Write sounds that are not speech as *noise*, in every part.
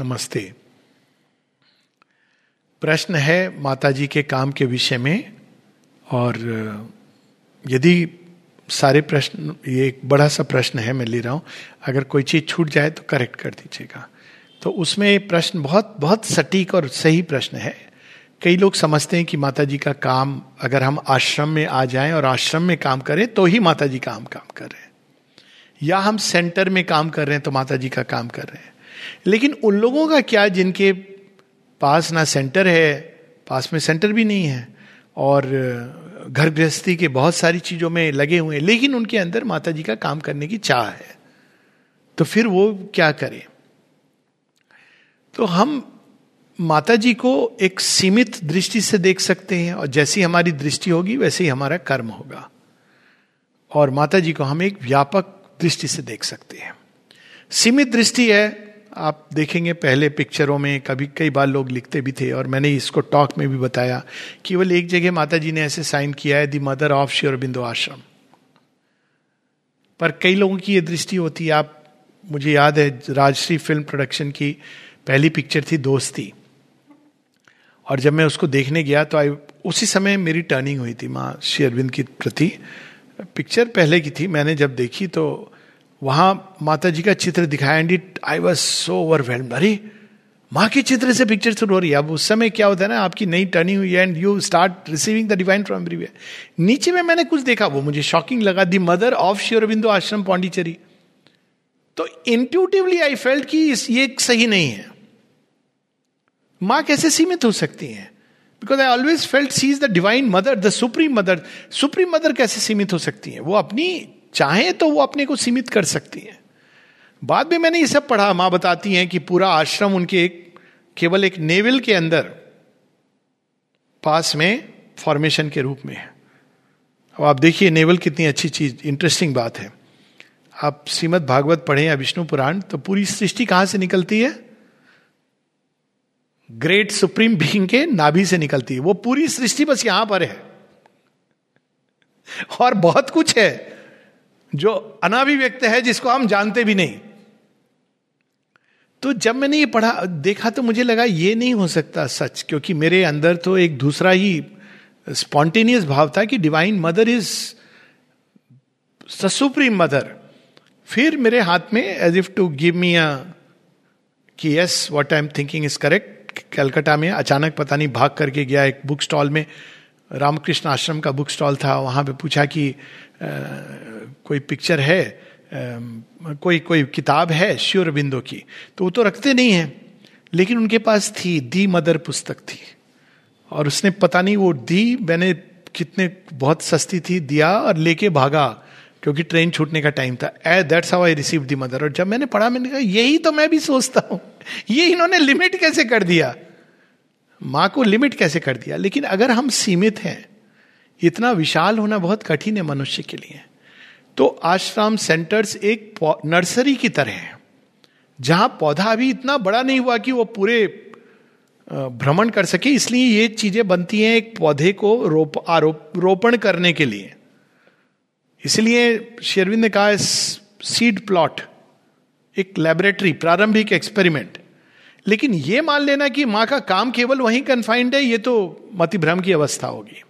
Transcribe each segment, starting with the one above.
नमस्ते। प्रश्न है माता जी के काम के विषय में, और यदि सारे प्रश्न, ये एक बड़ा सा प्रश्न है, मैं ले रहा हूँ। अगर कोई चीज़ छूट जाए तो करेक्ट कर दीजिएगा। तो उसमें प्रश्न बहुत बहुत सटीक और सही प्रश्न है। कई लोग समझते हैं कि माता जी का काम, अगर हम आश्रम में आ जाएँ और आश्रम में काम करें तो ही माता जी का हम काम कर रहे हैं। या हम सेंटर में काम कर रहे हैं तो माता जी का काम कर रहे हैं। लेकिन उन लोगों का क्या जिनके पास ना सेंटर है, पास में सेंटर भी नहीं है, और घर गृहस्थी के बहुत सारी चीज़ों में लगे हुए हैं, लेकिन उनके अंदर माता जी का काम करने की चाह है। तो फिर वो क्या करें? तो हम माता जी को एक सीमित दृष्टि से देख सकते हैं, और जैसी हमारी दृष्टि होगी, वैसे ही हमारा कर्म होगा। और माता जी को हम एक व्यापक दृष्टि से देख सकते हैं। सीमित दृष्टि है आप देखेंगे पहले पिक्चरों में, कभी कई बार लोग लिखते भी थे और मैंने इसको टॉक में भी बताया केवल एक जगह माता जी ने ऐसे साइन किया है दी मदर ऑफ़ श्योर बिंदु आश्रम पर कई लोगों की ये दृष्टि होती है। आप, मुझे याद है, राजश्री फ़िल्म प्रोडक्शन की पहली पिक्चर थी दोस्ती। और जब मैं उसको देखने गया तो आई, उसी समय मेरी टर्निंग हुई थी माँ श्री अरविंद की प्रति। पिक्चर पहले की थी, मैंने जब देखी तो वहाँ माता जी का चित्र दिखाया and it I was so overwhelm अरे, माँ के चित्र से पिक्चर शुरू हो रही है। अब उस समय क्या होता है ना, आपकी नई टर्निंग हुई है and you start receiving the divine from everywhere नीचे में मैंने कुछ देखा, वो मुझे शॉकिंग लगा दी मदर ऑफ़ श्योरबिंदु आश्रम पांडिचेरी तो इंट्यूटिवली आई फेल्ट कि ये सही नहीं है। माँ कैसे सीमित हो सकती है? Because I always felt she is the divine mother the supreme mother supreme mother कैसे सीमित हो सकती है? वो अपनी चाहे तो वो अपने को सीमित कर सकती है। बाद में मैंने ये सब पढ़ा। माँ बताती हैं कि पूरा आश्रम उनके एक, केवल एक नेवल के अंदर, पास में फॉर्मेशन के रूप में है। अब आप देखिए नेवल कितनी अच्छी चीज़ इंटरेस्टिंग बात है। आप श्रीमद भागवत पढ़े या विष्णु पुराण तो पूरी सृष्टि कहाँ से निकलती है? ग्रेट सुप्रीम बीइंग के नाभि से निकलती है। वो पूरी सृष्टि बस यहाँ पर है। और बहुत कुछ है। जो अनाभिव्यक्त है, जिसको हम जानते भी नहीं। तो जब मैंने ये पढ़ा, देखा तो मुझे लगा ये नहीं हो सकता सच, क्योंकि मेरे अंदर तो एक दूसरा ही स्पॉन्टेनियस भाव था कि divine mother is supreme mother फिर मेरे हाथ में as if to give me a कि yes what I am thinking is correct Calcutta में अचानक पता नहीं भाग करके गया एक बुक स्टॉल में, रामकृष्ण आश्रम का बुक स्टॉल था, वहाँ पे पूछा कि कोई पिक्चर है कोई कोई किताब है श्योर बिंदु की तो वो तो रखते नहीं है। लेकिन उनके पास थी, दी मदर पुस्तक थी। और उसने पता नहीं वो दी, मैंने कितने, बहुत सस्ती थी, दिया और लेके भागा, क्योंकि ट्रेन छूटने का टाइम था। A that's how I receive the mother और जब मैंने पढ़ा, मैंने कहा, यही तो मैं भी सोचता हूँ। ये इन्होंने लिमिट कैसे कर दिया? माँ को लिमिट कैसे कर दिया? लेकिन अगर हम सीमित हैं, इतना विशाल होना बहुत कठिन है मनुष्य के लिए। तो आश्रम सेंटर्स एक नर्सरी की तरह है, जहाँ पौधा अभी इतना बड़ा नहीं हुआ कि वो पूरे भ्रमण कर सके, इसलिए ये चीज़ें बनती हैं एक पौधे को रोप, आरोप, रोपण करने के लिए। इसलिए शेरविंद ने कहा सीड प्लॉट, एक लेबोरेटरी, प्रारंभिक एक्सपेरिमेंट। लेकिन ये मान लेना कि माँ का काम केवल वहीं कन्फाइंड है, ये तो मतिभ्रम की अवस्था होगी।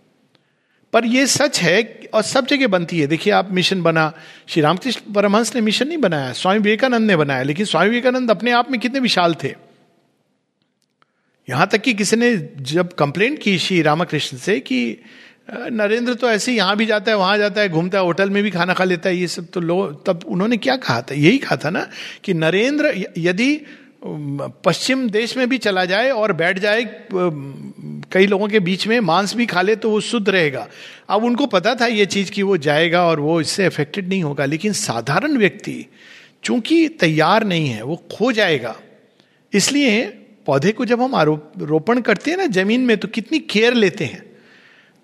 पर यह सच है और सब जगह बनती है। देखिए, आप मिशन बना, श्री रामकृष्ण परमहंस ने मिशन नहीं बनाया, स्वामी विवेकानंद ने बनाया, लेकिन स्वामी विवेकानंद अपने आप में कितने विशाल थे। यहाँ तक कि किसी ने जब कंप्लेंट की श्री रामकृष्ण से कि नरेंद्र तो ऐसे यहाँ भी जाता है, वहाँ जाता है, घूमता है, होटल में भी खाना खा लेता है, ये सब तो लोग तब उन्होंने क्या कहा था? यही कहा था ना कि नरेंद्र यदि पश्चिम देश में भी चला जाए और बैठ जाए कई लोगों के बीच में मांस भी खा ले तो वो शुद्ध रहेगा। अब उनको पता था ये चीज़ कि वो जाएगा और वो इससे अफेक्टेड नहीं होगा, लेकिन साधारण व्यक्ति चूँकि तैयार नहीं है, वो खो जाएगा। इसलिए पौधे को जब हम आरोप रोपण करते हैं ना ज़मीन में तो कितनी केयर लेते हैं।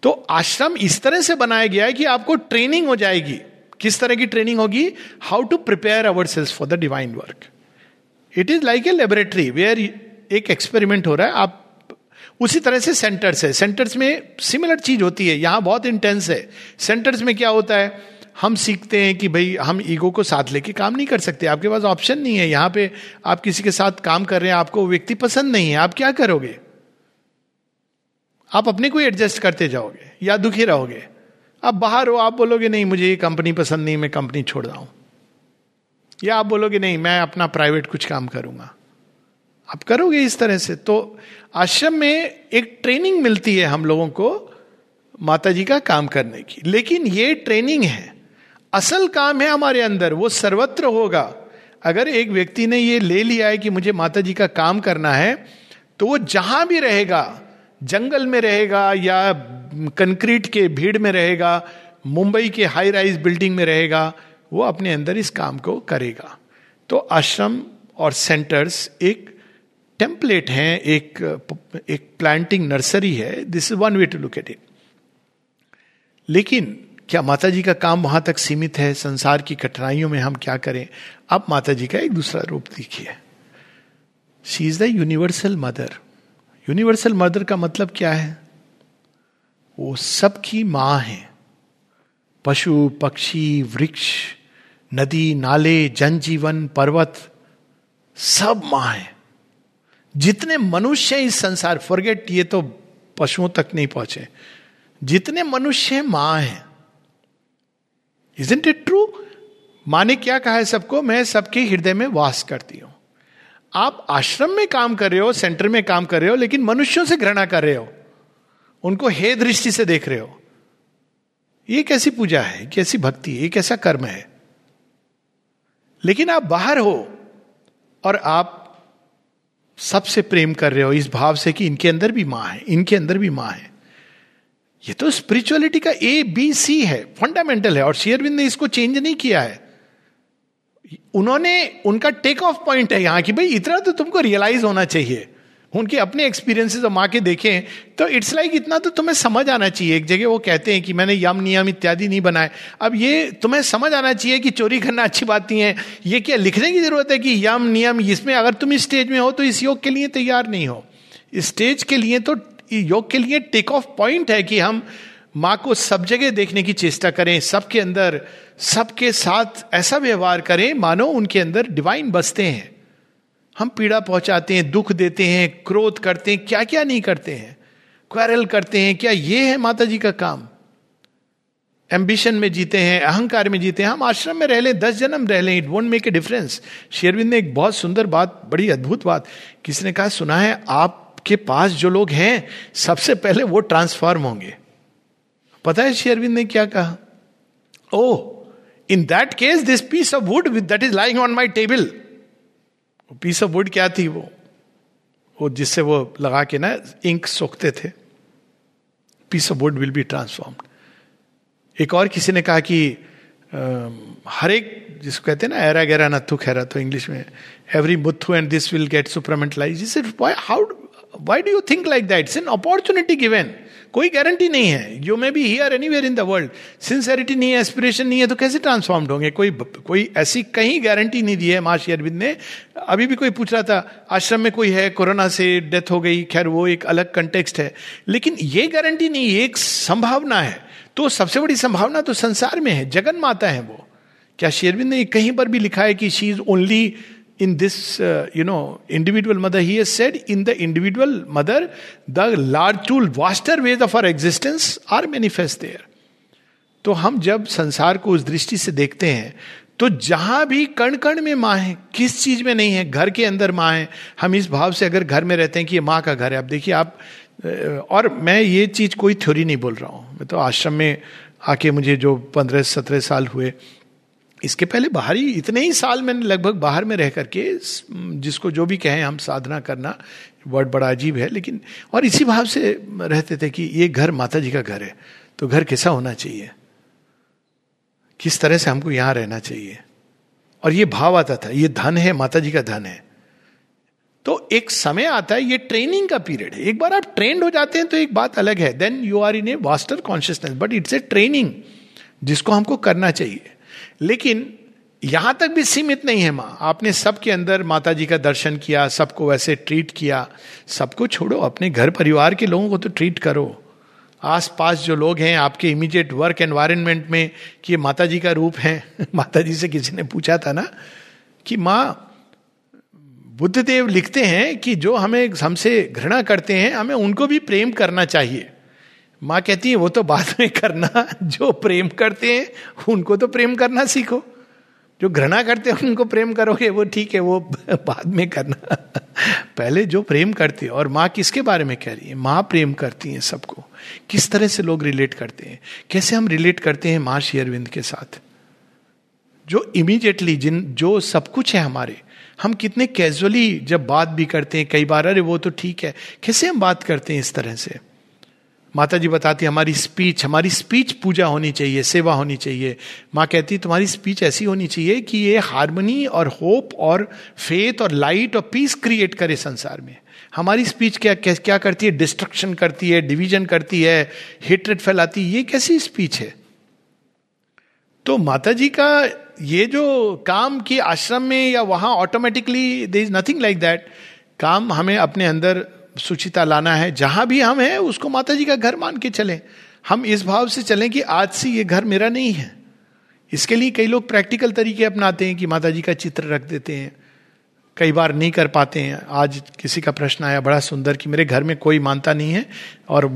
तो आश्रम इस तरह से बनाया गया है कि आपको ट्रेनिंग हो जाएगी। किस तरह की ट्रेनिंग होगी? How to prepare our cells for the divine work it is like a laboratory where एक एक्सपेरिमेंट हो रहा है, आप उसी तरह से सेंटर्स है। सेंटर्स में सिमिलर चीज़ होती है। यहाँ बहुत इंटेंस है। सेंटर्स में क्या होता है? हम सीखते हैं कि भाई, हम ईगो को साथ लेके काम नहीं कर सकते। आपके पास ऑप्शन नहीं है। यहाँ पे आप किसी के साथ काम कर रहे हैं, आपको वो व्यक्ति पसंद नहीं है। आप क्या करोगे? आप अपने को एडजस्ट करते जाओगे या दुखी रहोगे। आप बाहर हो, आप बोलोगे, नहीं, मुझे ये कंपनी पसंद नहीं, मैं कंपनी छोड़ रहा हूँ। या आप बोलोगे, नहीं, मैं अपना प्राइवेट कुछ काम करूँगा। आप करोगे इस तरह से? तो आश्रम में एक ट्रेनिंग मिलती है हम लोगों को माता जी का काम करने की। लेकिन ये ट्रेनिंग है। असल काम है हमारे अंदर, वो सर्वत्र होगा। अगर एक व्यक्ति ने ये ले लिया है कि मुझे माता जी का काम करना है तो वो जहाँ भी रहेगा, जंगल में रहेगा या कंक्रीट के भीड़ में रहेगा, मुंबई के हाई राइज बिल्डिंग में रहेगा, वो अपने अंदर इस काम को करेगा। तो आश्रम और सेंटर्स एक टेम्पलेट हैं, एक एक प्लांटिंग नर्सरी है this is one way to look at it लेकिन, क्या माता जी का काम वहाँ तक सीमित है? संसार की कठिनाइयों में हम क्या करें? अब माता जी का एक दूसरा रूप देखिए। She is the universal mother universal mother का मतलब क्या है? वो सबकी माँ है। पशु, पक्षी, वृक्ष, नदी, नाले, जनजीवन, पर्वत, सब माँ है। जितने मनुष्य इस संसार फॉरगेट ये तो पशुओं तक नहीं पहुँचे। जितने मनुष्य माँ हैं। इजेंट इट ट्रू माँ ने क्या कहा है सबको? मैं सबके हृदय में वास करती हूँ। आप आश्रम में काम कर रहे हो सेंटर में काम कर रहे हो, लेकिन मनुष्यों से घृणा कर रहे हो। उनको हे दृष्टि से देख रहे हो। ये कैसी पूजा है? कैसी भक्ति है? कैसा कर्म है? लेकिन आप बाहर हो और आप सबसे प्रेम कर रहे हो, इस भाव से कि इनके अंदर भी माँ है, इनके अंदर भी माँ है। ये तो स्पिरिचुअलिटी का ए बी सी है फंडामेंटल है, और शेयरविंद ने इसको चेंज नहीं किया है। उन्होंने, उनका टेक ऑफ़ पॉइंट है यहाँ कि भाई इतना तो तुमको रियलाइज़ होना चाहिए। उनके अपने एक्सपीरियंसेस और माँ के देखें तो इट्स लाइक like इतना तो तुम्हें समझ आना चाहिए। एक जगह वो कहते हैं कि मैंने यम नियम इत्यादि नहीं बनाए। अब ये तुम्हें समझ आना चाहिए कि चोरी करना अच्छी बात नहीं है। ये क्या लिखने की ज़रूरत है कि यम नियम इसमें अगर तुम इस स्टेज में हो तो इस योग के लिए तैयार नहीं हो। स्टेज के लिए तो योग के लिए टेक ऑफ़ पॉइंट है कि हम माँ को सब जगह देखने की चेष्टा करें, सबके अंदर, सबके साथ ऐसा व्यवहार करें, मानो उनके अंदर डिवाइन बसते हैं। हम पीड़ा पहुंचाते हैं, दुख देते हैं, क्रोध करते हैं क्या क्या नहीं करते हैं? क्वारल करते हैं, क्या ये है माता जी का काम? एम्बिशन में जीते हैं, अहंकार में जीते हैं, हम आश्रम में रह लें, दस जन्म रह लें it won't make a difference शेरविंद ने एक बहुत सुंदर बात, बड़ी अद्भुत बात किसी ने कहा, सुना है, आपके पास जो लोग हैं, सबसे पहले वो ट्रांसफॉर्म होंगे. पता है शेयरविंद ने क्या कहा? ओ in that case this piece of wood that is lying on my table piece of wood क्या थी वो? वो जिससे वो लगा के ना इंक सोखते थे। Piece of wood will be transformed एक और किसी ने कहा कि हर एक जिसको कहते हैं ना एरा गहरा नथु खैरा तो इंग्लिश में every Muthu and this will get supermentalise how why do you think like that it's an opportunity given कोई गारंटी नहीं है. You may be here anywhere in the world sincerity नहीं है एस्पिरेशन नहीं है तो कैसे ट्रांसफॉर्म्ड होंगे? कोई कोई ऐसी कहीं गारंटी नहीं दी है माँ अरविंद ने. अभी भी कोई पूछ रहा था, आश्रम में कोई है कोरोना से डेथ हो गई, खैर वो एक अलग कंटेक्स्ट है. लेकिन ये गारंटी नहीं एक संभावना है. तो सबसे बड़ी संभावना तो संसार में है, जगन माता है वो. क्या शेरविंद ने कहीं पर भी लिखा है कि she is only in this, uh, you know, individual mother, he has said, in the individual mother, the large tool, vaster ways of our existence are manifest there. तो हम जब संसार को उस दृष्टि से देखते हैं तो जहाँ भी कण कण में माँ है किस चीज़ में नहीं है घर के अंदर माँ है हम इस भाव से अगर घर में रहते हैं कि ये माँ का घर है आप देखिए आप और मैं ये चीज़ कोई थ्योरी नहीं बोल रहा हूँ मैं तो आश्रम में आके मुझे जो पंद्रह सत्रह साल हुए इसके पहले बाहर ही इतने ही साल मैंने लगभग बाहर में रह करके जिसको जो भी कहें हम, साधना करना वर्ड बड़ा अजीब है, लेकिन, और इसी भाव से रहते थे कि ये घर माता जी का घर है तो घर कैसा होना चाहिए? किस तरह से हमको यहाँ रहना चाहिए? और ये भाव आता था, ये धन है माता जी का धन है। तो एक समय आता है, ये ट्रेनिंग का पीरियड है। एक बार आप ट्रेंड हो जाते हैं तो एक बात अलग है। Then you are in a vaster consciousness but it's a training जिसको हमको करना चाहिए। लेकिन यहाँ तक भी सीमित नहीं है माँ। आपने सबके अंदर माता जी का दर्शन किया, सबको वैसे ट्रीट किया। सबको छोड़ो, अपने घर परिवार के लोगों को तो ट्रीट करो। आसपास जो लोग हैं, आपके इमीडिएट वर्क एनवायरनमेंट में कि ये माता जी का रूप है। *laughs* माता जी से किसी ने पूछा था ना कि, माँ, बुद्धदेव लिखते हैं कि जो हमें, हमसे घृणा करते हैं, हमें उनको भी प्रेम करना चाहिए। माँ कहती है, वो तो बाद में करना, जो प्रेम करते हैं, उनको तो प्रेम करना सीखो। जो घृणा करते हैं, उनको प्रेम करोगे, वो ठीक है, वो बाद में करना। *laughs* पहले जो प्रेम करते हैं, और माँ किसके बारे में कह रही है? माँ प्रेम करती है सबको। किस तरह से लोग रिलेट करते हैं? कैसे हम रिलेट करते हैं माँ शेयरविंद के साथ? जो इमीडिएटली जिन, जो सब कुछ है हमारे, हम कितने कैजुअली जब बात भी करते हैं, कई बार, अरे, वो तो ठीक है। कैसे हम बात करते हैं इस तरह से? माता जी बताती, हमारी स्पीच हमारी स्पीच पूजा होनी चाहिए, सेवा होनी चाहिए। माँ कहती, तुम्हारी स्पीच ऐसी होनी चाहिए कि ये हारमोनी और होप और फेथ और लाइट और पीस क्रिएट करे संसार में। हमारी स्पीच क्या क्या करती है? डिस्ट्रक्शन करती है डिवीज़न करती है हेट्रेड फैलाती है। ये कैसी स्पीच है? तो माता जी का ये जो काम की आश्रम में या वहाँ automatically there is nothing like that काम हमें अपने अंदर सुचिता लाना है, जहाँ भी हम हैं, उसको माता जी का घर मान के चलें। हम इस भाव से चलें कि आज से ये घर मेरा नहीं है। इसके लिए कई लोग प्रैक्टिकल तरीके अपनाते हैं कि माता जी का चित्र रख देते हैं। कई बार नहीं कर पाते हैं। आज किसी का प्रश्न आया, बड़ा सुंदर कि मेरे घर में कोई मानता नहीं है और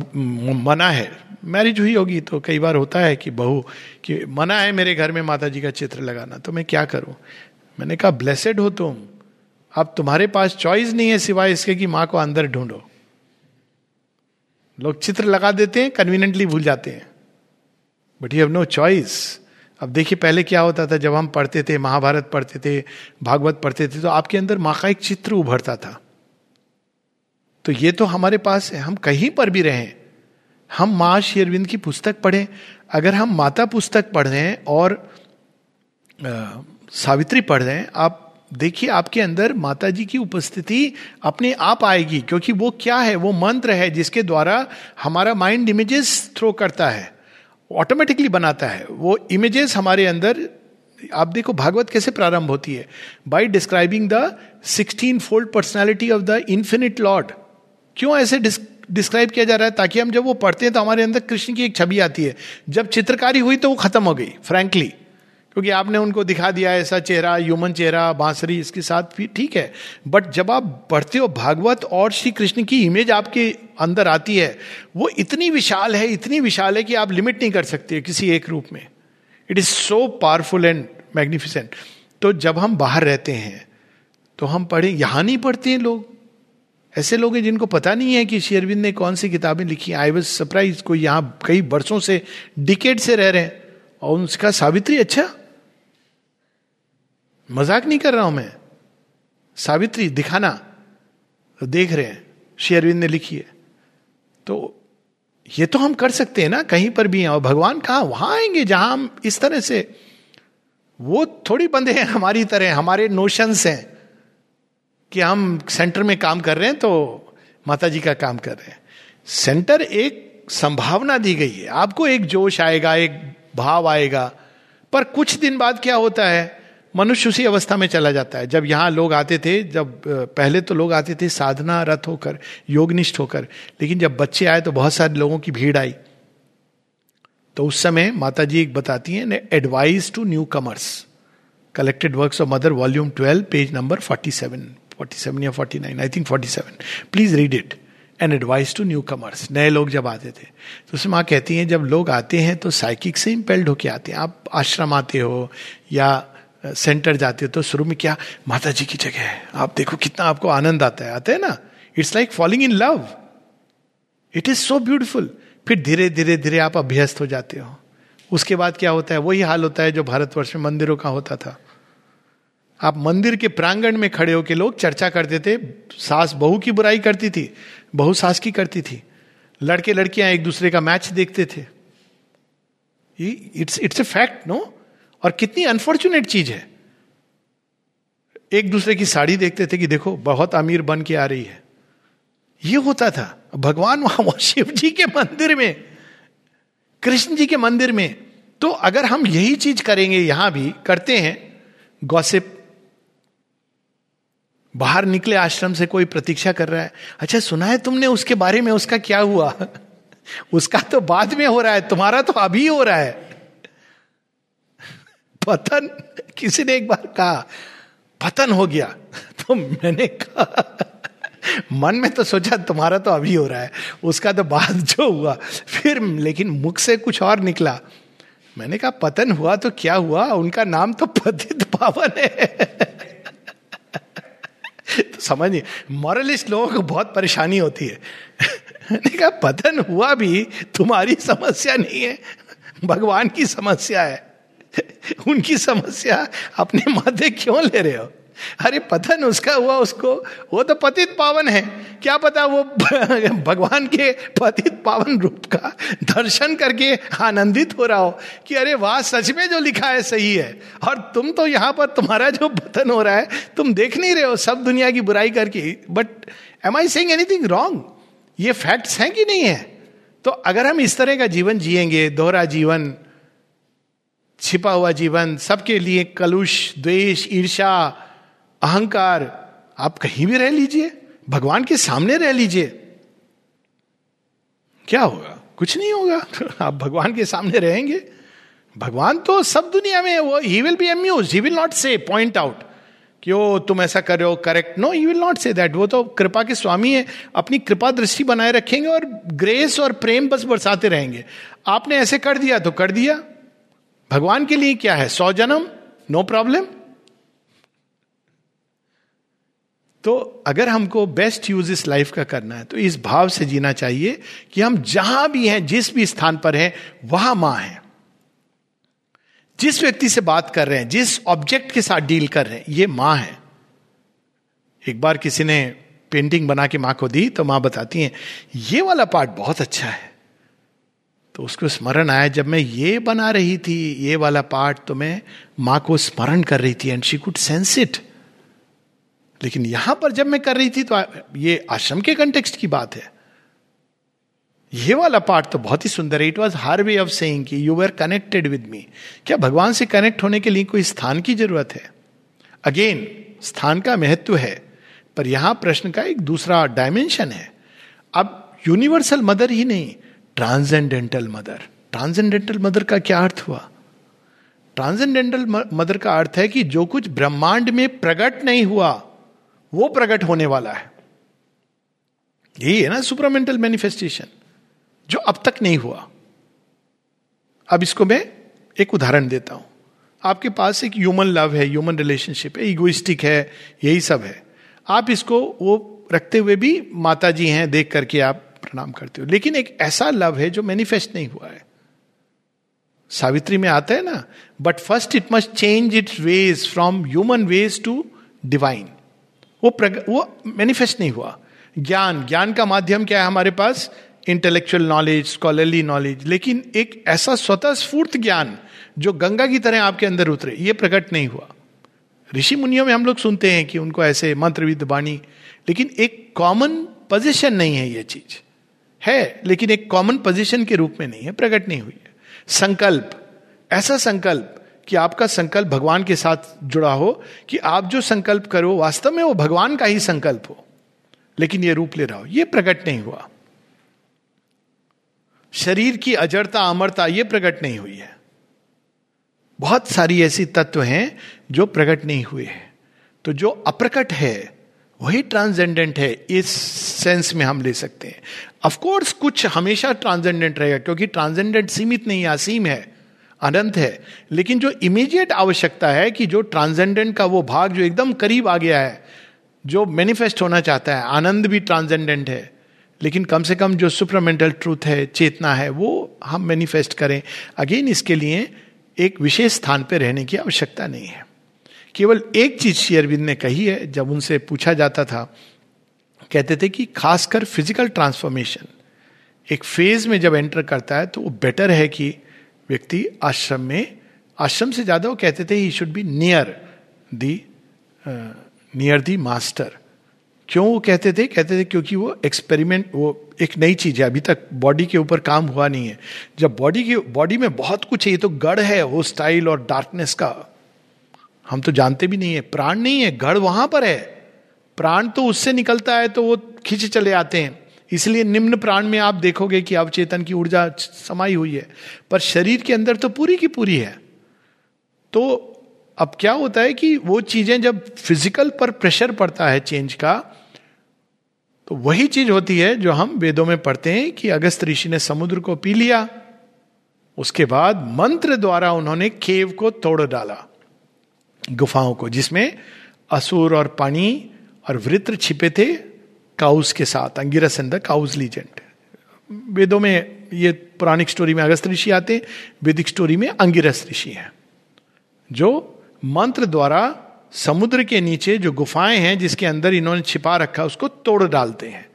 मना है। मैरिज हुई होगी तो कई बार होता है कि बहू, कि मना है मेरे घर में माता जी का चित्र लगाना तो मैं क्या करूँ? मैंने कहा, ब्लेसेड हो तुम। अब तुम्हारे पास चॉइस नहीं है सिवाय इसके कि माँ को अंदर ढूंढो। लोग चित्र लगा देते हैं कन्वीनियंटली भूल जाते हैं। But you have no choice अब देखिए पहले क्या होता था जब हम पढ़ते थे महाभारत पढ़ते थे भागवत पढ़ते थे तो आपके अंदर माँ का एक चित्र उभरता था। तो ये तो हमारे पास है हम कहीं पर भी रहें। हम माँ शेरविंद की पुस्तक पढ़ें। अगर हम माता पुस्तक पढ़ रहे हैं और आ, सावित्री पढ़ रहे हैं आप देखिए, आपके अंदर माता जी की उपस्थिति अपने आप आएगी, क्योंकि वो क्या है? वो मंत्र है जिसके द्वारा हमारा माइंड इमेजेस थ्रो करता है ऑटोमेटिकली बनाता है। वो इमेजेस हमारे अंदर, आप देखो भागवत कैसे प्रारंभ होती है। By describing the sixteen fold personality of the infinite lord क्यों ऐसे डिस्क्राइब किया जा रहा है? ताकि हम जब वो पढ़ते हैं तो हमारे अंदर कृष्ण की एक छवि आती है। जब चित्रकारी हुई तो वो खत्म हो गई फ्रैंकली क्योंकि आपने उनको दिखा दिया ऐसा चेहरा, ह्यूमन चेहरा, बांसुरी, इसके साथ भी ठीक है। बट जब आप पढ़ते हो भागवत और श्री कृष्ण की इमेज आपके अंदर आती है, वो इतनी विशाल है, इतनी विशाल है कि आप लिमिट नहीं कर सकते किसी एक रूप में। It is so powerful and magnificent तो जब हम बाहर रहते हैं तो हम पढ़े, यहाँ नहीं पढ़ते हैं लोग। ऐसे लोग हैं जिनको पता नहीं है कि शेरविंद ने कौन सी किताबें लिखी। आई वॉज़ सरप्राइज़ कोई यहाँ कई वर्षों से डिकेट से रह रहे हैं। और उसका सावित्री अच्छा? मज़ाक नहीं कर रहा हूँ मैं। सावित्री, दिखाना। देख रहे हैं। श्री अरविंद ने लिखी है। तो ये तो हम कर सकते हैं ना, कहीं पर भी हैं। और भगवान कहा? वहाँ आएँगे जहाँ हम इस तरह से। वो थोड़ी बंदे हैं, हमारी तरह हमारे नोशंस हैं। कि हम सेंटर में काम कर रहे हैं तो माता जी का काम कर रहे हैं। सेंटर एक संभावना दी गई है। आपको एक जोश आएगा, एक भाव आएगा। पर कुछ दिन बाद क्या होता है? मनुष्य उसी अवस्था में चला जाता है। जब यहाँ लोग आते थे, जब पहले तो लोग आते थे साधना रथ होकर, योगनिष्ठ होकर, लेकिन जब बच्चे आए तो बहुत सारे लोगों की भीड़ आई। तो उस समय माता जी एक बताती हैं advice to newcomers collected works of Mother volume twelve page number forty seven forty seven या forty nine I think forty seven please read it an advice to newcomers नए लोग जब आते थे तो उसमें माँ कहती हैं, जब लोग आते हैं तो साइकिक से इम्पेल्ड होके आते हैं। आप आश्रम आते हो या सेंटर जाते हो तो शुरू में क्या माता जी की जगह है। आप देखो कितना आपको आनंद आता है। आता है ना? It's like falling in love it is so beautiful फिर धीरे धीरे धीरे आप अभ्यस्त हो जाते हो। उसके बाद क्या होता है? वही हाल होता है जो भारतवर्ष में मंदिरों का होता था। आप मंदिर के प्रांगण में खड़े होकर लोग चर्चा करते थे। सास बहू की बुराई करती थी, बहू सास की करती थी। लड़के लड़कियाँ एक दूसरे का मैच देखते थे। It's it's a fact no और कितनी अनफॉर्चुनेट चीज़ है। एक दूसरे की साड़ी देखते थे कि देखो, बहुत अमीर बन के आ रही है। ये होता था। भगवान वहाँ शिव जी के मंदिर में, कृष्ण जी के मंदिर में। तो अगर हम यही चीज़ करेंगे, यहाँ भी करते हैं गॉसिप बाहर निकले आश्रम से कोई प्रतीक्षा कर रहा है अच्छा सुना है तुमने उसके बारे में, उसका क्या हुआ? *laughs* उसका तो बाद में हो रहा है, तुम्हारा तो अभी हो रहा है। पतन, किसी ने एक बार कहा, पतन हो गया। *laughs* तो मैंने कहा, मन में तो सोचा तुम्हारा तो अभी हो रहा है, उसका तो बाद *laughs* जो हुआ। फिर लेकिन मुख से कुछ और निकला। मैंने कहा, पतन हुआ तो क्या हुआ? उनका नाम तो पतित पावन है। *laughs* तो समझिए मॉरलिस्ट लोगों को बहुत परेशानी होती है। मैंने कहा, पतन हुआ भी, तुम्हारी समस्या नहीं है, भगवान की समस्या है। *laughs* उनकी समस्या अपने माथे क्यों ले रहे हो? अरे, पतन उसका हुआ उसको, वो तो पतित पावन है। क्या पता वो *laughs* भगवान के पतित पावन रूप का दर्शन करके आनंदित हो रहा हो कि अरे, वाह, सच में जो लिखा है सही है। और तुम तो यहाँ पर, तुम्हारा जो पतन हो रहा है, तुम देख नहीं रहे हो सब दुनिया की बुराई करके। But am I saying anything wrong ये फैक्ट्स हैं कि नहीं है? तो अगर हम इस तरह का जीवन जिएँगे, दोहरा जीवन छिपा हुआ जीवन, सबके लिए कलुष, द्वेष ईर्षा अहंकार, आप कहीं भी रह लीजिए, भगवान के सामने रह लीजिए। क्या होगा? कुछ नहीं होगा। *laughs* आप भगवान के सामने रहेंगे। भगवान तो सब दुनिया में वो he will be amuse he will not say point out कि, ओ, तुम ऐसा कर रहे हो correct no you will not say that वो तो कृपा के स्वामी है, अपनी कृपा दृष्टि बनाए रखेंगे और ग्रेस और प्रेम बस बरसाते रहेंगे। आपने ऐसे कर दिया तो कर दिया। भगवान के लिए क्या है? सौ जन्म? नो प्रॉब्लम तो अगर हमको बेस्ट यूज़ इस लाइफ का करना है तो इस भाव से जीना चाहिए कि हम जहाँ भी हैं, जिस भी स्थान पर हैं, वहाँ माँ है। जिस व्यक्ति से बात कर रहे हैं, जिस ऑब्जेक्ट के साथ डील कर रहे हैं, ये माँ है। एक बार किसी ने पेंटिंग बना के माँ को दी तो माँ बताती हैं, ये वाला पार्ट बहुत अच्छा है। तो उसको स्मरण आया, जब मैं ये बना रही थी, ये वाला पार्ट तो मैं माँ को स्मरण कर रही थी and she could sense it लेकिन यहाँ पर जब मैं कर रही थी तो ये आश्रम के कंटेक्स्ट की बात है। ये वाला पार्ट तो बहुत ही सुंदर है। It was her way of saying कि you were connected with me क्या भगवान से कनेक्ट होने के लिए कोई स्थान की ज़रूरत है? अगेन स्थान का महत्व है, पर यहाँ प्रश्न का एक दूसरा डायमेंशन है। अब यूनिवर्सल मदर ही नहीं। ट्रांसेंडेंटल मदर ट्रांसेंडेंटल मदर का क्या अर्थ हुआ? ट्रांसेंडेंटल मदर का अर्थ है कि जो कुछ ब्रह्मांड में प्रकट नहीं हुआ, वो प्रकट होने वाला है। यही है ना सुपरामेंटल मैनिफेस्टेशन जो अब तक नहीं हुआ। अब इसको मैं एक उदाहरण देता हूँ। आपके पास एक ह्यूमन लव है ह्यूमन रिलेशनशिप है इगोइस्टिक है, यही सब है। आप इसको वो रखते हुए भी माता जी हैं, देख करके आप प्रणाम करते हो। लेकिन एक ऐसा लव है जो मैनिफेस्ट नहीं हुआ है। सावित्री में आता है ना but first it must change its ways from human ways to divine वो प्रग, वो मैनिफेस्ट नहीं हुआ। ज्ञान ज्ञान का माध्यम क्या है हमारे पास? इंटेलेक्चुअल नॉलेज स्कॉलरली नॉलेज लेकिन एक ऐसा स्वतः स्फूर्त ज्ञान जो गंगा की तरह आपके अंदर उतरे ये प्रकट नहीं हुआ। ऋषि मुनियों में हम लोग सुनते हैं कि उनको ऐसे मंत्र विद बाणी लेकिन एक कॉमन पोजिशन नहीं है ये चीज़। है, लेकिन एक कॉमन पोजिशन के रूप में नहीं है, प्रकट नहीं हुई है। संकल्प, ऐसा संकल्प कि आपका संकल्प भगवान के साथ जुड़ा हो कि आप जो संकल्प करो, वास्तव में वो भगवान का ही संकल्प हो, लेकिन ये रूप ले रहा हो। ये प्रकट नहीं हुआ। शरीर की अजरता अमरता, ये प्रकट नहीं हुई है। बहुत सारी ऐसी तत्व हैं जो प्रकट नहीं हुए हैं। तो जो अप्रकट है, वही ट्रांसजेंडेंट है, इस सेंस में हम ले सकते हैं। ऑफकोर्स कुछ हमेशा ट्रांसजेंडेंट रहेगा, क्योंकि ट्रांसजेंडेंट सीमित नहीं असीम है, अनंत है। लेकिन जो इमीडिएट आवश्यकता है कि जो ट्रांसजेंडेंट का वो भाग जो एकदम करीब आ गया है, जो मैनिफेस्ट होना चाहता है, आनंद भी ट्रांसजेंडेंट है। लेकिन कम से कम जो सुपरमेंटल ट्रूथ है, चेतना है, वो हम मैनिफेस्ट करें। अगेन इसके लिए एक विशेष स्थान पर रहने की आवश्यकता नहीं है। केवल एक चीज़ शेयरविंद ने कही है, जब उनसे पूछा जाता था कहते थे कि खासकर फ़िज़िकल ट्रांसफॉर्मेशन एक फ़ेज़ में जब एंटर करता है तो वो बेटर है कि व्यक्ति आश्रम में, आश्रम से ज़्यादा वो कहते थे he should be near the near the master क्यों वो कहते थे? कहते थे क्योंकि वो एक्सपेरिमेंट वो एक नई चीज़ है। अभी तक बॉडी के ऊपर काम हुआ नहीं है। जब बॉडी की बॉडी में बहुत कुछ है, ये तो गढ़ है, वो स्टाइल और डार्कनेस का। हम तो जानते भी नहीं है। प्राण नहीं है, गढ़ वहाँ पर है। प्राण तो उससे निकलता है तो वो खींच चले आते हैं। इसलिए निम्न प्राण में आप देखोगे कि अवचेतन की ऊर्जा समाई हुई है। पर शरीर के अंदर तो पूरी की पूरी है। तो अब क्या होता है कि वो चीज़ें जब फ़िज़िकल पर प्रेशर पड़ता है चेंज का तो वही चीज़ होती है जो हम वेदों में पढ़ते हैं कि अगस्त ऋषि ने समुद्र को पी लिया। उसके बाद मंत्र द्वारा उन्होंने केव को तोड़ डाला, गुफाओं को, जिसमें असुर और पानी और वृत्र छिपे थे काउस के साथ, Angiras and the cows legend. वेदों में ये पुरानिक स्टोरी में अगस्त ऋषि आते हैं, वैदिक स्टोरी में अंगिरस ऋषि हैं, जो मंत्र द्वारा समुद्र के नीचे जो गुफाएँ हैं जिसके अंदर इन्होंने छिपा रखा उसको तोड़ डालते हैं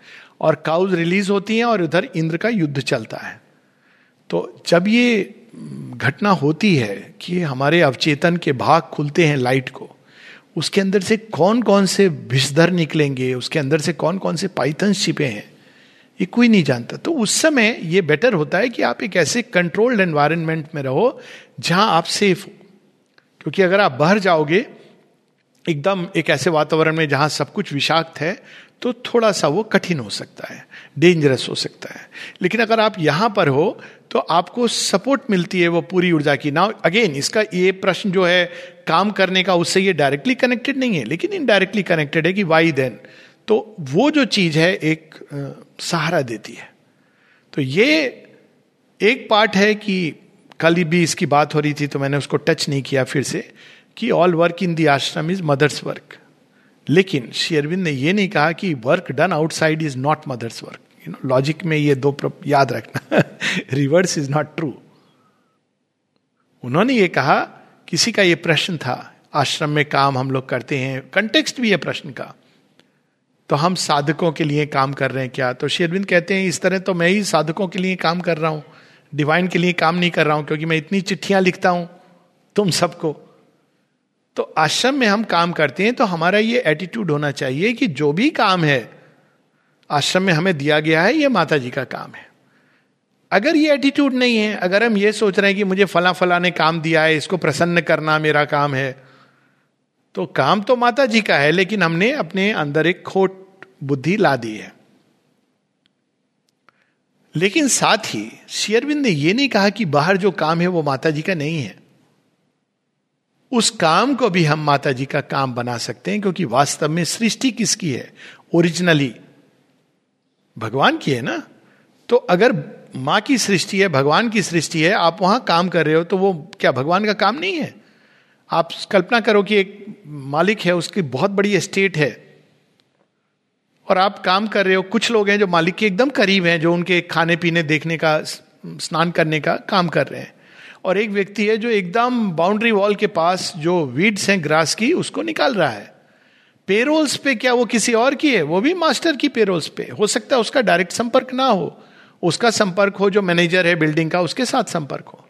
और काउज रिलीज़ होती हैं और उधर इंद्र का युद्ध चलता है। तो जब ये घटना होती है कि हमारे अवचेतन के भाग खुलते हैं लाइट को उसके अंदर से कौन कौन से भिषधर निकलेंगे? उसके अंदर से कौन कौन से पाइथन छिपे हैं? ये कोई नहीं जानता। तो उस समय ये बेटर होता है कि आप एक ऐसे कंट्रोल्ड एनवायरनमेंट में रहो जहाँ आप सेफ़ हो। क्योंकि अगर आप बाहर जाओगे, एकदम एक ऐसे वातावरण में जहाँ सब कुछ विषाक्त है तो थोड़ा सा वो कठिन हो सकता है डेंजरस हो सकता है। लेकिन अगर आप यहाँ पर हो तो आपको सपोर्ट मिलती है वो पूरी ऊर्जा की। ना अगेन इसका ये प्रश्न जो है, काम करने का, उससे ये डायरेक्टली कनेक्टेड नहीं है, लेकिन इनडायरेक्टली कनेक्टेड है कि वाई देन तो वो जो चीज़ है, एक सहारा देती है। तो ये एक पार्ट है कि कल भी इसकी बात हो रही थी तो मैंने उसको टच नहीं किया फिर से, कि ऑल वर्क इन दी आश्रम इज़ मदर्स वर्क लेकिन शेयरविंद ने यह नहीं कहा कि work done outside is not Mother's work you know logic में ये दो याद रखना। रिवर्स इज़ नॉट ट्रू उन्होंने ये कहा, किसी का ये प्रश्न था, आश्रम में काम हम लोग करते हैं कंटेक्स्ट भी है प्रश्न का। तो हम साधकों के लिए काम कर रहे हैं क्या? तो शेरविंद कहते हैं, इस तरह तो मैं ही साधकों के लिए काम कर रहा हूँ। डिवाइन के लिए काम नहीं कर रहा हूँ, क्योंकि मैं इतनी चिट्ठियाँ लिखता हूँ। तुम सबको तो आश्रम में हम काम करते हैं तो हमारा ये एटीट्यूड होना चाहिए कि जो भी काम है, आश्रम में हमें दिया गया है, ये माता जी का काम है। अगर ये एटीट्यूड नहीं है, अगर हम ये सोच रहे हैं कि मुझे फला फला ने काम दिया है, इसको प्रसन्न करना मेरा काम है तो काम तो माता जी का है, लेकिन हमने अपने अंदर एक खोट बुद्धि ला दी है। लेकिन साथ ही शेयरविंद ने यह नहीं कहा कि बाहर जो काम है वो माता जी का नहीं है। उस काम को भी हम माता जी का काम बना सकते हैं, क्योंकि वास्तव में सृष्टि किसकी है? ओरिजिनली भगवान की है ना? तो अगर माँ की सृष्टि है, भगवान की सृष्टि है, आप वहाँ काम कर रहे हो तो वो क्या भगवान का काम नहीं है? आप कल्पना करो कि एक मालिक है, उसकी बहुत बड़ी एस्टेट है, और आप काम कर रहे हो, कुछ लोग हैं जो मालिक के एकदम करीब हैं, जो उनके खाने पीने देखने का, स्नान करने का काम कर रहे हैं। और एक व्यक्ति है जो एकदम बाउंड्री वॉल के पास जो वीड्स हैं ग्रास की, उसको निकाल रहा है। पेरोल्स पे क्या वो किसी और की है? वो भी मास्टर की पेरोल्स पे। हो सकता है उसका डायरेक्ट संपर्क ना हो। उसका संपर्क हो जो मैनेजर है बिल्डिंग का, उसके साथ संपर्क हो।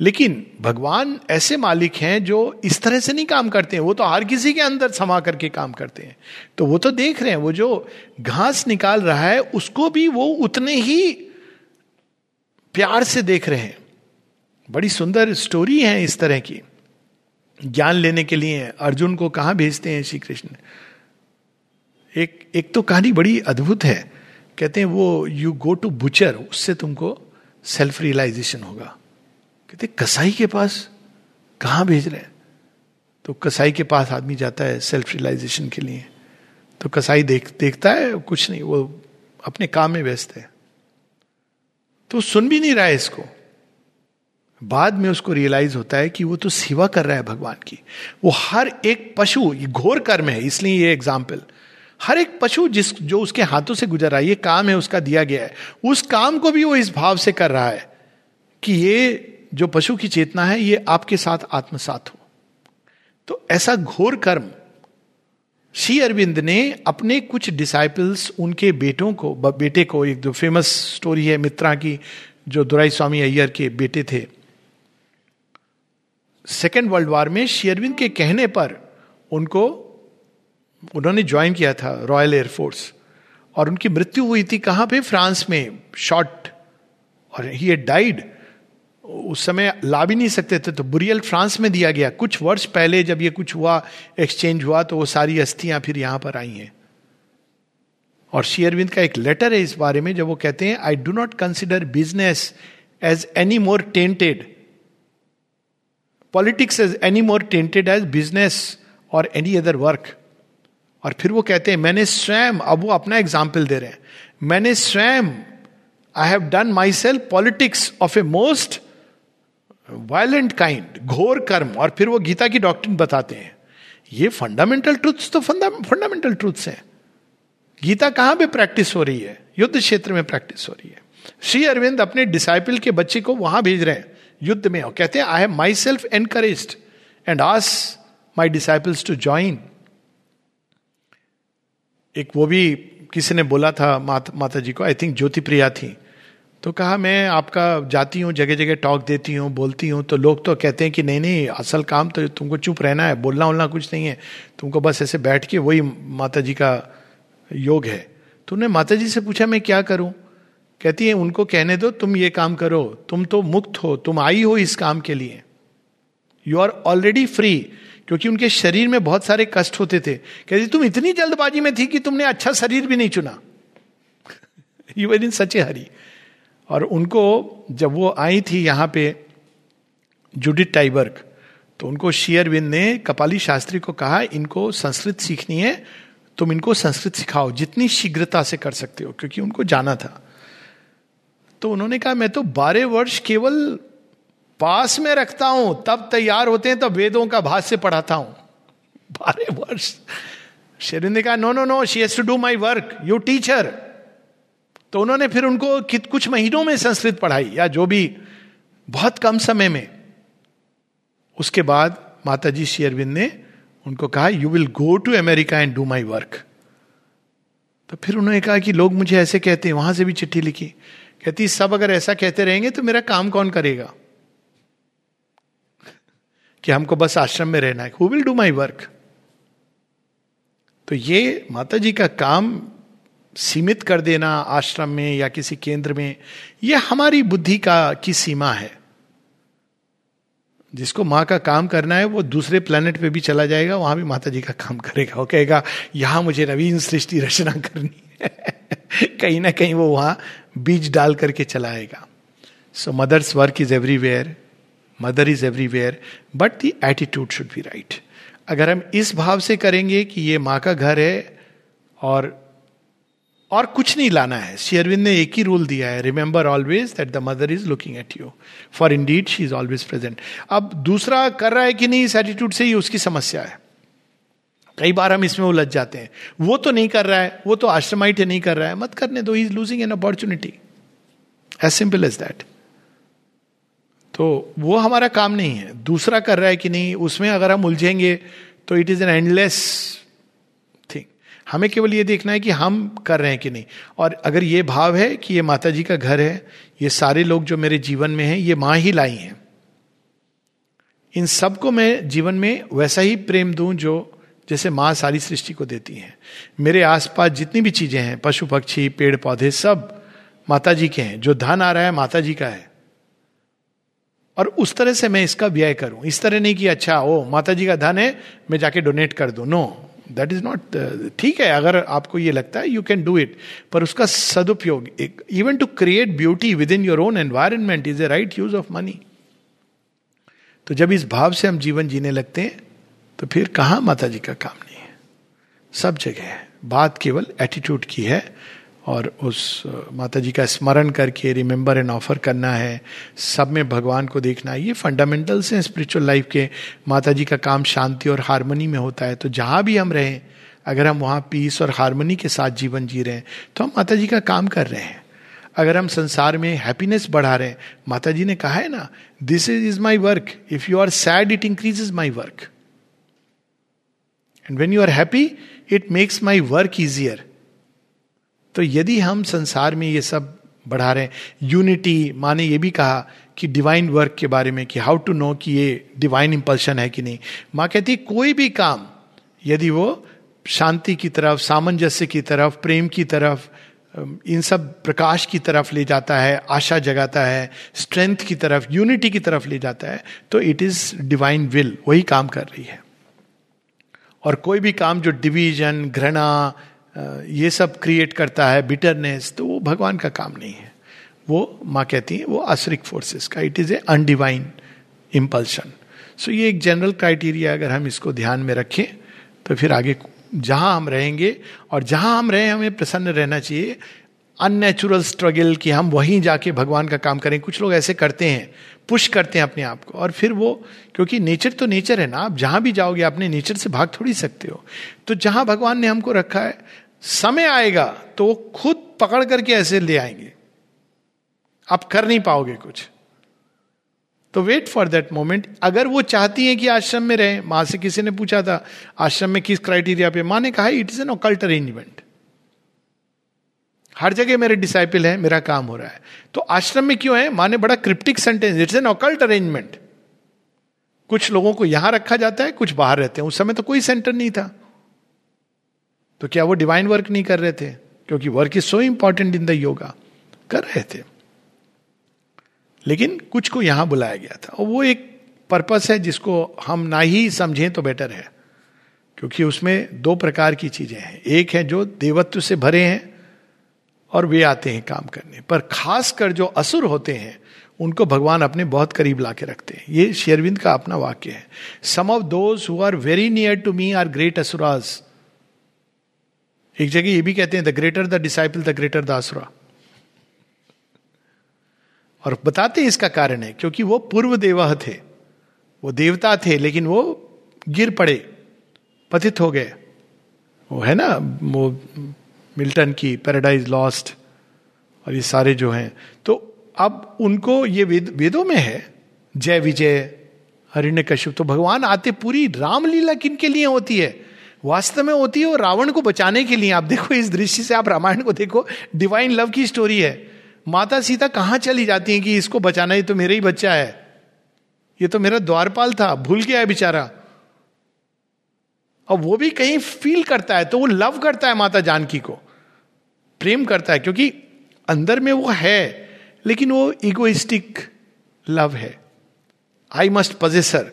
लेकिन भगवान ऐसे मालिक हैं जो इस तरह से नहीं काम करते हैं। वो तो हर किसी के अंदर समा करके काम करते हैं। तो वो तो देख रहे हैं, वो जो घास निकाल रहा है, उसको भी वो उतने ही प्यार से देख रहे हैं। बड़ी सुंदर स्टोरी है इस तरह की। ज्ञान लेने के लिए अर्जुन को कहा भेजते हैं श्री कृष्ण एक एक तो कहानी बड़ी अद्भुत है। कहते हैं वो यू गो टू बुचर उससे तुमको सेल्फ रियलाइजेशन होगा। कहते, कसाई के पास कहा भेज रहे हैं? तो कसाई के पास आदमी जाता है सेल्फ रियलाइजेशन के लिए। तो कसाई देख, देखता है, कुछ नहीं, वो अपने काम में व्यस्त है। तो सुन भी नहीं रहा है इसको। बाद में उसको रियलाइज़ होता है कि वो तो सेवा कर रहा है भगवान की। वो हर एक पशु, ये घोर कर्म है, इसलिए ये एग्ज़ाम्पल हर एक पशु जिस, जो उसके हाथों से गुजर रहा है, ये काम है, उसका दिया गया है। उस काम को भी वो इस भाव से कर रहा है कि ये जो पशु की चेतना है, ये आपके साथ आत्मसात हो। तो ऐसा घोर कर्म, श्री अरविंद ने अपने कुछ डिसाइपल्स उनके बेटों को बेटे को, एक जो फ़ेमस स्टोरी है मित्रा की, जो दुराई स्वामी अय्यर के बेटे थे सेकेंड वर्ल्ड वॉर में शेयरविंद के कहने पर उनको, उन्होंने ज्वाइन किया था रॉयल एयरफोर्स और उनकी मृत्यु हुई थी कहाँ पे? फ्रांस में। शॉर्ट और ही डाइड उस समय ला भी नहीं सकते थे तो बुरियल फ्रांस में दिया गया। कुछ वर्ष पहले जब ये कुछ हुआ एक्सचेंज हुआ तो वो सारी अस्थियाँ फिर यहाँ पर आई हैं। और शेयरविंद का एक लेटर है इस बारे में, जब वो कहते हैं I do not consider business as any more tainted politics as any more tainted as business or any other work और फिर वो कहते हैं, मैंने स्वयं, अब वो अपना एग्ज़ाम्पल दे रहे हैं। मैंने स्वयं I have done myself politics of a most violent kind घोर कर्म. और फिर वो गीता की डॉक्ट्रिन बताते हैं। ये फंडामेंटल ट्रूथ्स तो फंडामेंटल ट्रूथ्स हैं। गीता कहाँ पे प्रैक्टिस हो रही है? युद्ध क्षेत्र में प्रैक्टिस हो रही है। श्री अरविंद अपने डिसाइपल के बच्चे को वहाँ भेज रहे हैं। युद्ध में और कहते हैं I have myself encourage and ask my disciples to join एक वो भी किसी ने बोला था मात, माता जी को आई थिंक ज्योति प्रिया थी। तो कहा मैं आपका जाती हूँ जगह जगह टॉक देती हूँ बोलती हूँ। तो लोग तो कहते हैं कि नहीं नहीं असल काम तो तुमको चुप रहना है बोलना वोलना कुछ नहीं है। तुमको बस ऐसे बैठ के वही माता जी का योग है। तो उन्हें माता जी से पूछा मैं क्या करूँ? कहती है, उनको कहने दो, तुम ये काम करो, तुम तो मुक्त हो, तुम आई हो इस काम के लिए। यू आर ऑलरेडी फ्री क्योंकि उनके शरीर में बहुत सारे कष्ट होते थे। कहती तुम इतनी जल्दबाजी में थी कि तुमने अच्छा शरीर भी नहीं चुना। यू वेर इन सच ए हरी और उनको जब वो आई थी यहाँ पे जुडिट टाइबर्ग तो उनको शेयरविंद ने कपाली शास्त्री को कहा, इनको संस्कृत सीखनी है, तुम इनको संस्कृत सिखाओ, जितनी शीघ्रता से कर सकते हो, क्योंकि उनको जाना था। तो उन्होंने कहा, मैं तो बारह वर्ष केवल पास में रखता हूँ, तब तैयार होते हैं, तब वेदों का भाष्य पढ़ाता हूँ। बारह वर्ष। शेरिन ने कहा no no no she has to do my work you teacher तो उन्होंने फिर उनको कित, कुछ महीनों में संस्कृत पढ़ाई, या जो भी, बहुत कम समय में। उसके बाद माता जी शेयरविंद ने उनको कहा you will go to America and do my work तो फिर उन्होंने कहा कि लोग मुझे ऐसे कहते हैं, वहाँ से भी चिट्ठी लिखी। कहती, सब अगर ऐसा कहते रहेंगे तो मेरा काम कौन करेगा? *laughs* कि हमको बस आश्रम में रहना है। Who will do my work तो ये माता जी का काम सीमित कर देना आश्रम में या किसी केंद्र में यह हमारी बुद्धि का, की सीमा है। जिसको माँ का काम करना है, वो दूसरे प्लेनेट पे भी चला जाएगा, वहाँ भी माता जी का काम करेगा। वो कहेगा, यहाँ मुझे नवीन सृष्टि रचना करनी है। *laughs* कहीं ना कहीं वो वहाँ बीज डाल करके चलाएगा। So Mother's work is everywhere Mother is everywhere but the attitude should be right अगर हम इस भाव से करेंगे कि ये माँ का घर है और और कुछ नहीं लाना है। शेयरविंद ने एक ही रूल दिया है। Remember always that the Mother is looking at you for indeed she is always present अब दूसरा कर रहा है कि नहीं? इस एटीट्यूड से ही उसकी समस्या है। कई बार हम इसमें उलझ जाते हैं। वो तो नहीं कर रहा है, वो तो आश्रमाइट नहीं कर रहा है। मत करने दो is losing an opportunity as simple as that तो वो हमारा काम नहीं है। दूसरा कर रहा है कि नहीं, उसमें अगर हम उलझेंगे तो it is an endless thing हमें केवल ये देखना है कि हम कर रहे हैं कि नहीं। और अगर ये भाव है कि ये माता जी का घर है, ये सारे लोग जो मेरे जीवन में हैं, ये माँ ही लाई हैं। इन सबको मैं जीवन में वैसा ही प्रेम दूँ जो जैसे माँ सारी सृष्टि को देती हैं। मेरे आसपास जितनी भी चीज़ें हैं, पशु, पक्षी, पेड़, पौधे, सब माता जी के हैं। जो धन आ रहा है माता जी का है। और उस तरह से मैं इसका व्यय करूँ। इस तरह नहीं कि अच्छा ओ माता जी का धन है, मैं जाके डोनेट कर दू। नो दैट इज़ नॉट ठीक है, अगर आपको ये लगता है यू कैन डू इट पर उसका सदुपयोग even to create beauty within your own environment is a right use of money तो जब इस भाव से हम जीवन जीने लगते हैं तो फिर कहा माता जी का काम नहीं है? सब जगह है। बात केवल एटीट्यूड की है और उस माता जी का स्मरण करके रिमेंबर एंड ऑफ़र करना है। सब में भगवान को देखना है। ये फंडामेंटल्स हैं स्पिरिचुअल लाइफ के। माता जी का काम शांति और हारमोनी में होता है। तो जहाँ भी हम रहें, अगर हम वहाँ पीस और हारमोनी के साथ जीवन जी रहे हैं तो हम माता जी का काम कर रहे हैं। अगर हम संसार में हैप्पीनेस बढ़ा रहे हैं माता जी ने कहा है ना this is is my work if you are sad it increases my work and when you are happy it makes my work easier तो यदि हम संसार में ये सब बढ़ा रहे हैं यूनिटी माने ये भी कहा कि डिवाइन वर्क के बारे में कि हाउ टू नो कि ये डिवाइन इंपल्शन है कि नहीं। माँ कहती कोई भी काम, यदि वो शांति की तरफ़, सामंजस्य की तरफ़, प्रेम की तरफ़ इन सब प्रकाश की तरफ़ ले जाता है, आशा जगाता है स्ट्रेंथ की तरफ़ यूनिटी की तरफ़ ले जाता है तो इट इज़ डिवाइन विल वही काम कर रही है। और कोई भी काम जो डिवीज़न, घृणा ये सब क्रिएट करता है बिटरनेस तो वो भगवान का काम नहीं है। वो, माँ कहती है, वो आश्रिक फोर्सेस का। It is a undivine impulsion सो ये एक जनरल क्राइटेरिया अगर हम इसको ध्यान में रखें तो फिर आगे जहाँ हम रहेंगे, और जहाँ हम रहें, हमें प्रसन्न रहना चाहिए। अननेचुरल स्ट्रगल कि हम वहीं जाके भगवान का काम करें। कुछ लोग ऐसे करते हैं पुश करते हैं अपने आप को। और फिर वो, क्योंकि नेचर तो नेचर है ना, आप जहाँ भी जाओगे अपने नेचर से भाग थोड़ी सकते हो। तो जहाँ भगवान ने हमको रखा है, समय आएगा तो वो खुद पकड़ करके ऐसे ले आएँगे। आप कर नहीं पाओगे कुछ। तो वेट फॉर दैट मोमेंट अगर वो चाहती है कि आश्रम में रहे, माँ से किसी ने पूछा था, आश्रम में किस क्राइटेरिया पे? माँ ने कहा it is an occult arrangement हर जगह मेरे डिसाइपल है, मेरा काम हो रहा है। तो आश्रम में क्यों है? माने बड़ा cryptic sentence it's an occult arrangement कुछ लोगों को यहाँ रखा जाता है, कुछ बाहर रहते हैं। उस समय तो कोई सेंटर नहीं था। तो क्या वो डिवाइन वर्क नहीं कर रहे थे? क्योंकि work is so important in the yoga कर रहे थे। लेकिन कुछ को यहाँ बुलाया गया था। और वो एक पर्पस है जिसको हम ना ही समझें तो बेटर है। क्योंकि उसमें दो प्रकार की चीज़ें हैं। एक है जो देवत्व से भरे हैं और वे आते हैं काम करने। पर खासकर जो असुर होते हैं, उनको भगवान अपने बहुत करीब ला के रखते हैं। ये शेरविंद का अपना वाक्य है। Some of those who are very near to me are great asuras एक जगह ये भी कहते हैं the greater the disciple the greater the asura और बताते हैं इसका कारण है, क्योंकि वो पूर्व देवह थे। वो देवता थे, लेकिन वो गिर पड़े पतित हो गए। वो है ना, वो मिल्टन की, पैराडाइज, लॉस्ट, और ये सारे जो हैं। तो अब उनको ये वेद, वेदों में है, जय विजय हरिण्य कश्यप तो भगवान आते पूरी रामलीला किन के लिए होती है? वास्तव में होती है वो रावण को बचाने के लिए। आप देखो इस दृष्टि से, आप रामायण को देखो डिवाइन लव की स्टोरी है। माता सीता कहाँ चली जाती है कि इसको बचाना, ये तो मेरा ही बच्चा है। ये तो मेरा द्वारपाल था, भूल गया है बेचारा। और वो भी कहीं फील करता है तो वो लव करता है माता जानकी को। प्रेम करता है, क्योंकि अंदर में वो है, लेकिन वो इगोइस्टिक लव है। आई मस्ट पजेसर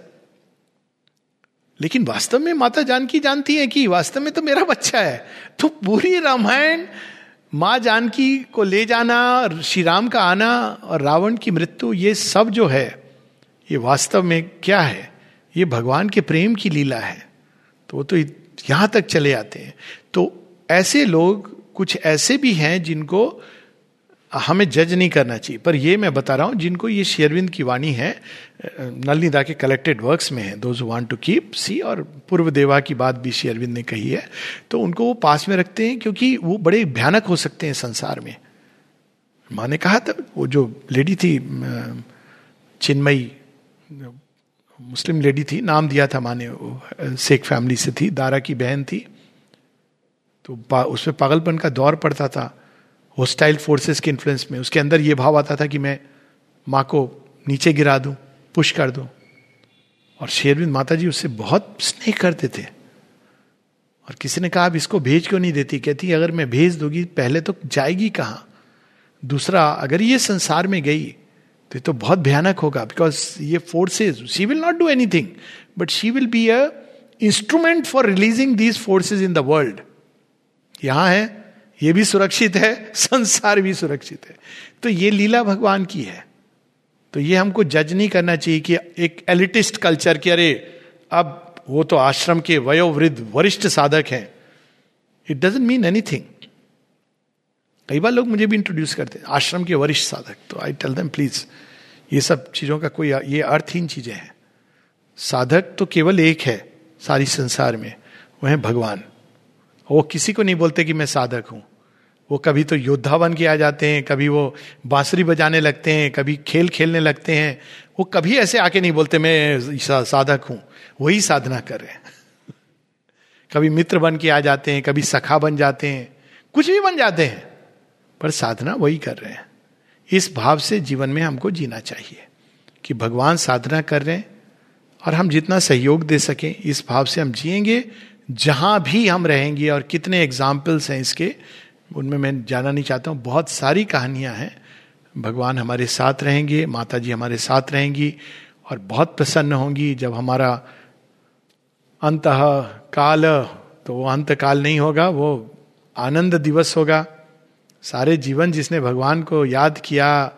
लेकिन वास्तव में माता जानकी जानती है कि वास्तव में तो मेरा बच्चा है। तो पूरी रामायण माँ जानकी को ले जाना श्री राम का आना और रावण की मृत्यु, ये सब जो है, ये वास्तव में क्या है? ये भगवान के प्रेम की लीला है। तो वो तो यहाँ तक चले आते हैं। तो ऐसे लोग कुछ ऐसे भी हैं जिनको हमें जज नहीं करना चाहिए। पर ये मैं बता रहा हूँ, जिनको ये शेरविंद की वाणी है, नलनीदा के कलेक्टेड वर्क्स में है those want to keep see और पूर्व देवा की बात भी शेरविंद ने कही है। तो उनको वो पास में रखते हैं, क्योंकि वो बड़े भयानक हो सकते हैं संसार में। माँ ने कहा था, वो जो लेडी थी चिन्मयी, मुस्लिम लेडी थी, नाम दिया था माँ ने शेख फैमिली से थी, दारा की बहन थी। तो उसमें पागलपन का दौर पड़ता था होस्टाइल फोर्सेस के इन्फ्लुएंस में। उसके अंदर ये भाव आता था कि मैं माँ को नीचे गिरा दूँ पुश कर दूँ। और शेरविंद माता जी उससे बहुत स्नेह करते थे। और किसी ने कहा अब इसको भेज क्यों नहीं देती? कहती, अगर मैं भेज दूँगी, पहले तो जाएगी कहाँ? दूसरा, अगर ये संसार में गई तो ये तो बहुत भयानक होगा बिकॉज़ ये forces she will not do anything but she will be a instrument for releasing these forces in the world यहाँ है, ये भी सुरक्षित है, *laughs* संसार भी सुरक्षित है। तो ये लीला भगवान की है। तो ये हमको जज नहीं करना चाहिए कि एक एलिटिस्ट कल्चर के अरे, अब वो तो आश्रम के वयोवृद्ध वरिष्ठ साधक हैं। इट डजेंट मीन एनीथिंग कई बार लोग मुझे भी इंट्रोड्यूस करते हैं, आश्रम के वरिष्ठ साधक। तो आई टेल देम प्लीज़ ये सब चीज़ों का कोई, ये अर्थहीन चीज़ें हैं। साधक तो केवल एक है, सारी संसार में वह है भगवान। वो किसी को नहीं बोलते कि मैं साधक हूँ। वो कभी तो योद्धा बन के आ जाते हैं, कभी वो बांसुरी बजाने लगते हैं, कभी खेल खेलने लगते हैं। वो कभी ऐसे आके नहीं बोलते, मैं साधक हूँ। वही साधना कर रहे हैं। *laughs* कभी मित्र बन के आ जाते हैं, कभी सखा बन जाते हैं। कुछ भी बन जाते हैं, पर साधना वही कर रहे हैं। इस भाव से जीवन में हमको जीना चाहिए कि भगवान साधना कर रहे हैं और हम जितना सहयोग दे सकें, इस भाव से हम जिएँगे जहाँ भी हम रहेंगे और कितने एग्जाम्पल्स हैं इसके, उनमें मैं जाना नहीं चाहता हूँ। बहुत सारी कहानियाँ हैं। भगवान हमारे साथ रहेंगे माता जी हमारे साथ रहेंगी और बहुत प्रसन्न होंगी। जब हमारा अंत काल तो वो अंत काल नहीं होगा, वो आनंद दिवस होगा। सारे जीवन जिसने भगवान को याद किया,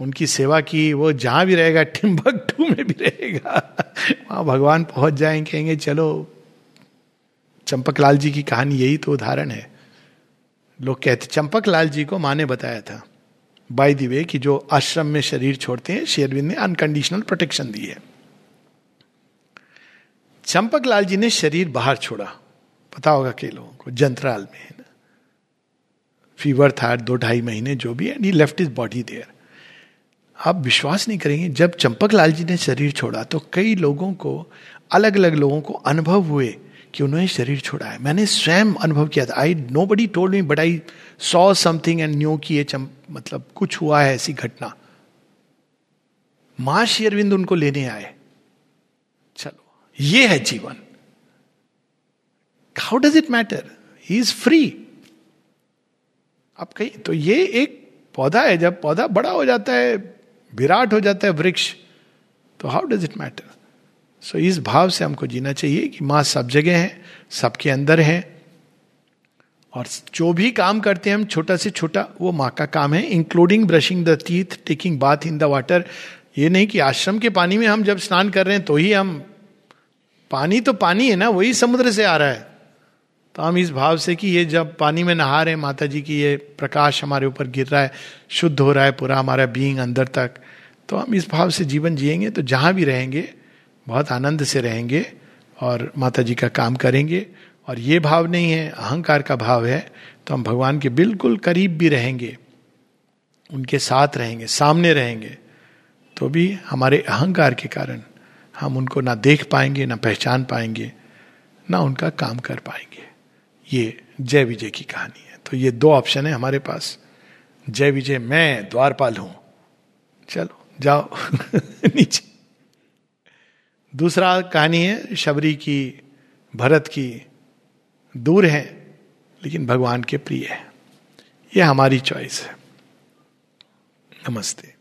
उनकी सेवा की, वो जहाँ भी रहेगा टिम्बक टू में भी रहेगा। *laughs* वहाँ भगवान पहुँच जाएँगे, कहेंगे, चलो चंपक लाल जी की कहानी यही तो उदाहरण है। लोग कहते चंपक लाल जी को माँ ने बताया था बाई दी वे कि जो आश्रम में शरीर छोड़ते हैं शेरविंद ने अनकंडीशनल प्रोटेक्शन दी है। चंपक लाल जी ने शरीर बाहर छोड़ा। पता होगा कई लोगों को, जंतराल में है ना। फीवर था, दो ढाई महीने जो भी and he left his body there आप विश्वास नहीं करेंगे, जब चंपक लाल जी ने शरीर छोड़ा तो कई लोगों को अलग अलग लोगों को अनुभव हुए। कि उन्होंने शरीर छोड़ा है मैंने स्वयं अनुभव किया था। I nobody told me but I saw something and knew की ये चम, मतलब कुछ हुआ है ऐसी घटना। माँ शेरविंद उनको लेने आए। चलो ये है जीवन। How does it matter he is free आप कही तो ये एक पौधा है जब पौधा बड़ा हो जाता है विराट हो जाता है वृक्ष तो how does it matter so इस भाव से हमको जीना चाहिए कि माँ सब जगह है, सबके अंदर है। और जो भी काम करते हैं हम छोटा से छोटा, वो माँ का काम है including brushing the teeth taking bath in the water ये नहीं कि आश्रम के पानी में हम जब स्नान कर रहे हैं तो ही हम, पानी तो पानी है ना, वही समुद्र से आ रहा है। तो हम इस भाव से कि ये जब पानी में नहा रहे हैं माता जी की ये प्रकाश हमारे ऊपर गिर रहा है, शुद्ध हो रहा है, पूरा हमारा बीइंग अंदर तक। तो हम इस भाव से जीवन जिएँगे तो जहाँ भी रहेंगे बहुत आनंद से रहेंगे और माता जी का काम करेंगे। और ये भाव नहीं है, अहंकार का भाव है तो हम भगवान के बिल्कुल करीब भी रहेंगे, उनके साथ रहेंगे, सामने रहेंगे तो भी हमारे अहंकार के कारण हम उनको ना देख पाएँगे, ना पहचान पाएँगे, ना उनका काम कर पाएँगे। ये जय विजय की कहानी है। तो ये दो ऑप्शन है हमारे पास। जय विजय, मैं द्वारपाल हूँ। चलो, जाओ। *laughs* नीचे। दूसरा कहानी है, शबरी की, भरत की, दूर है, लेकिन भगवान के प्रिय है। यह हमारी चॉइस है। नमस्ते।